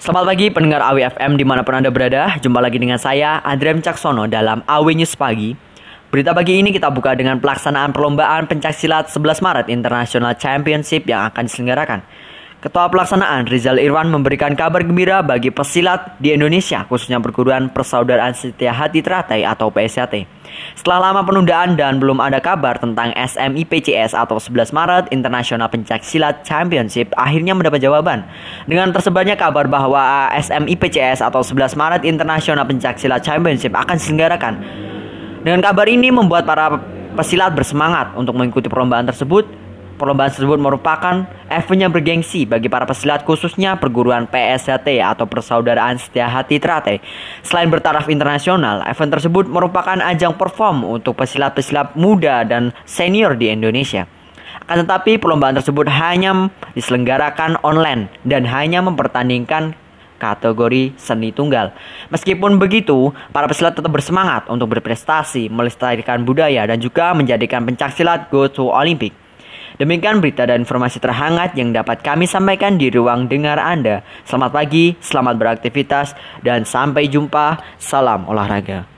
Selamat pagi pendengar AWFM di mana pun Anda berada. Jumpa lagi dengan saya Adrian Caksono dalam AW News Pagi. Berita pagi ini kita buka dengan pelaksanaan perlombaan pencaksilat 11 Maret International Championship yang akan diselenggarakan Ketua Pelaksanaan Rizal Irwan memberikan kabar gembira bagi pesilat di Indonesia, khususnya perguruan Persaudaraan Setia Hati Teratai atau PSHT. Setelah lama penundaan dan belum ada kabar tentang SMIPCS atau 11 Maret International Pencak Silat Championship akhirnya mendapat jawaban. Dengan tersebarnya kabar bahwa SMIPCS atau 11 Maret International Pencak Silat Championship akan diselenggarakan. Dengan kabar ini membuat para pesilat bersemangat untuk mengikuti perlombaan tersebut Perlombaan tersebut merupakan event yang bergengsi bagi para pesilat khususnya perguruan PSHT atau Persaudaraan Setia Hati Trate. Selain bertaraf internasional, event tersebut merupakan ajang perform untuk pesilat-pesilat muda dan senior di Indonesia. Akan tetapi perlombaan tersebut hanya diselenggarakan online dan hanya mempertandingkan kategori seni tunggal. Meskipun begitu, para pesilat tetap bersemangat untuk berprestasi, melestarikan budaya dan juga menjadikan pencaksilat go to Olympic. Demikian berita dan informasi terhangat yang dapat kami sampaikan di ruang dengar Anda. Selamat pagi, selamat beraktivitas, dan sampai jumpa. Salam olahraga.